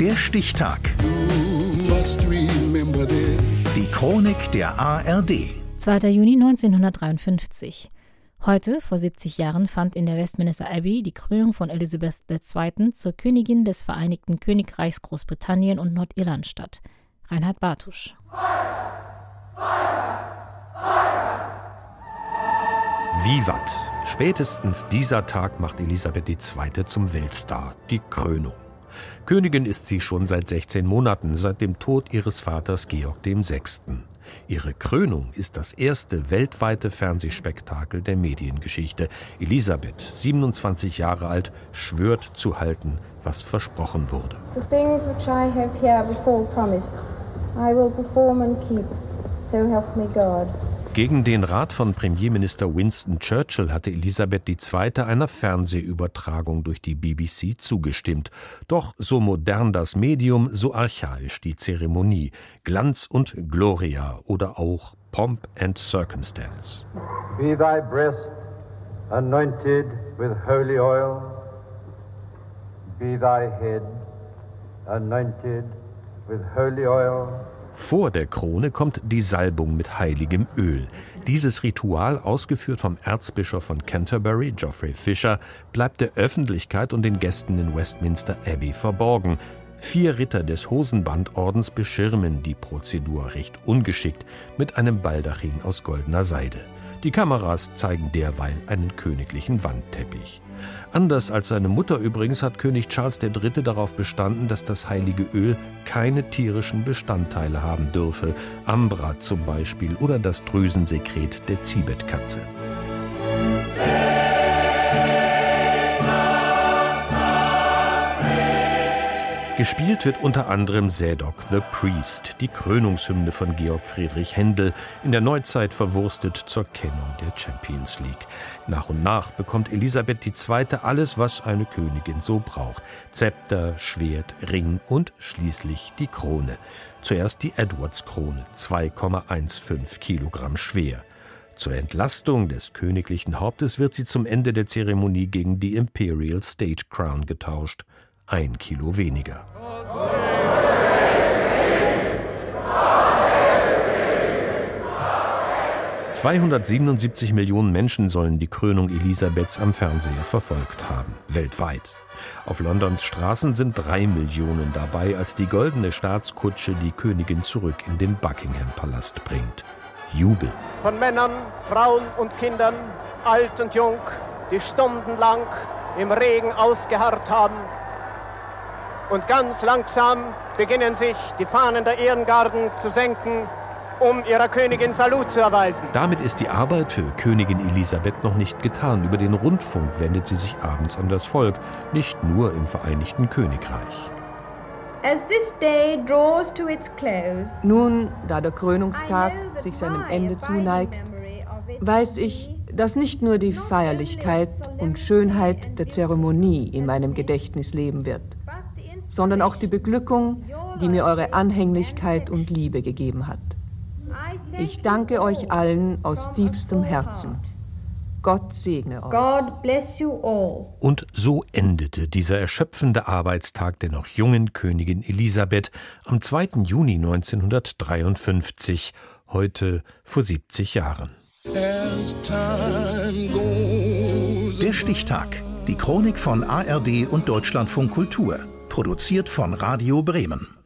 Der Stichtag. Die Chronik der ARD. 2. Juni 1953. Heute, vor 70 Jahren, fand in der Westminster Abbey die Krönung von Elizabeth II. zur Königin des Vereinigten Königreichs Großbritannien und Nordirland statt. Reinhard Bartusch. Vivat! Spätestens dieser Tag macht Elisabeth II. zum Weltstar, die Krönung. Königin ist sie schon seit 16 Monaten, seit dem Tod ihres Vaters Georg VI. Ihre Krönung ist das erste weltweite Fernsehspektakel der Mediengeschichte. Elisabeth, 27 Jahre alt, schwört zu halten, was versprochen wurde. The things which I have here before promised, I will perform and keep. So help me God. Gegen den Rat von Premierminister Winston Churchill hatte Elisabeth II. einer Fernsehübertragung durch die BBC zugestimmt. Doch so modern das Medium, so archaisch die Zeremonie. Glanz und Gloria oder auch Pomp and Circumstance. Be thy breast anointed with holy oil. Be thy head anointed with holy oil. Vor der Krone kommt die Salbung mit heiligem Öl. Dieses Ritual, ausgeführt vom Erzbischof von Canterbury, Geoffrey Fisher, bleibt der Öffentlichkeit und den Gästen in Westminster Abbey verborgen. Vier Ritter des Hosenbandordens beschirmen die Prozedur recht ungeschickt mit einem Baldachin aus goldener Seide. Die Kameras zeigen derweil einen königlichen Wandteppich. Anders als seine Mutter übrigens hat König Charles III. darauf bestanden, dass das heilige Öl keine tierischen Bestandteile haben dürfe, Ambra zum Beispiel oder das Drüsensekret der Zibetkatze. Gespielt wird unter anderem Sädok the Priest, die Krönungshymne von Georg Friedrich Händel, in der Neuzeit verwurstet zur Kennung der Champions League. Nach und nach bekommt Elisabeth II. alles, was eine Königin so braucht. Zepter, Schwert, Ring und schließlich die Krone. Zuerst die Edwards-Krone, 2,15 Kilogramm schwer. Zur Entlastung des königlichen Hauptes wird sie zum Ende der Zeremonie gegen die Imperial State Crown getauscht ein Kilo weniger. »277 Millionen Menschen sollen die Krönung Elisabeths am Fernseher verfolgt haben, weltweit. Auf Londons Straßen sind drei Millionen dabei, als die goldene Staatskutsche die Königin zurück in den Buckingham-Palast bringt. Jubel. Von Männern, Frauen und Kindern, alt und jung, die stundenlang im Regen ausgeharrt haben, und ganz langsam beginnen sich die Fahnen der Ehrengarden zu senken, um ihrer Königin Salut zu erweisen. Damit ist die Arbeit für Königin Elisabeth noch nicht getan. Über den Rundfunk wendet sie sich abends an das Volk, nicht nur im Vereinigten Königreich. Nun, da der Krönungstag sich seinem Ende zuneigt, weiß ich, dass nicht nur die Feierlichkeit und Schönheit der Zeremonie in meinem Gedächtnis leben wird sondern auch die Beglückung, die mir eure Anhänglichkeit und Liebe gegeben hat. Ich danke euch allen aus tiefstem Herzen. Gott segne euch. God bless you all. Und so endete dieser erschöpfende Arbeitstag der noch jungen Königin Elisabeth am 2. Juni 1953, heute vor 70 Jahren. Der Stichtag. Die Chronik von ARD und Deutschlandfunk Kultur. Produziert von Radio Bremen.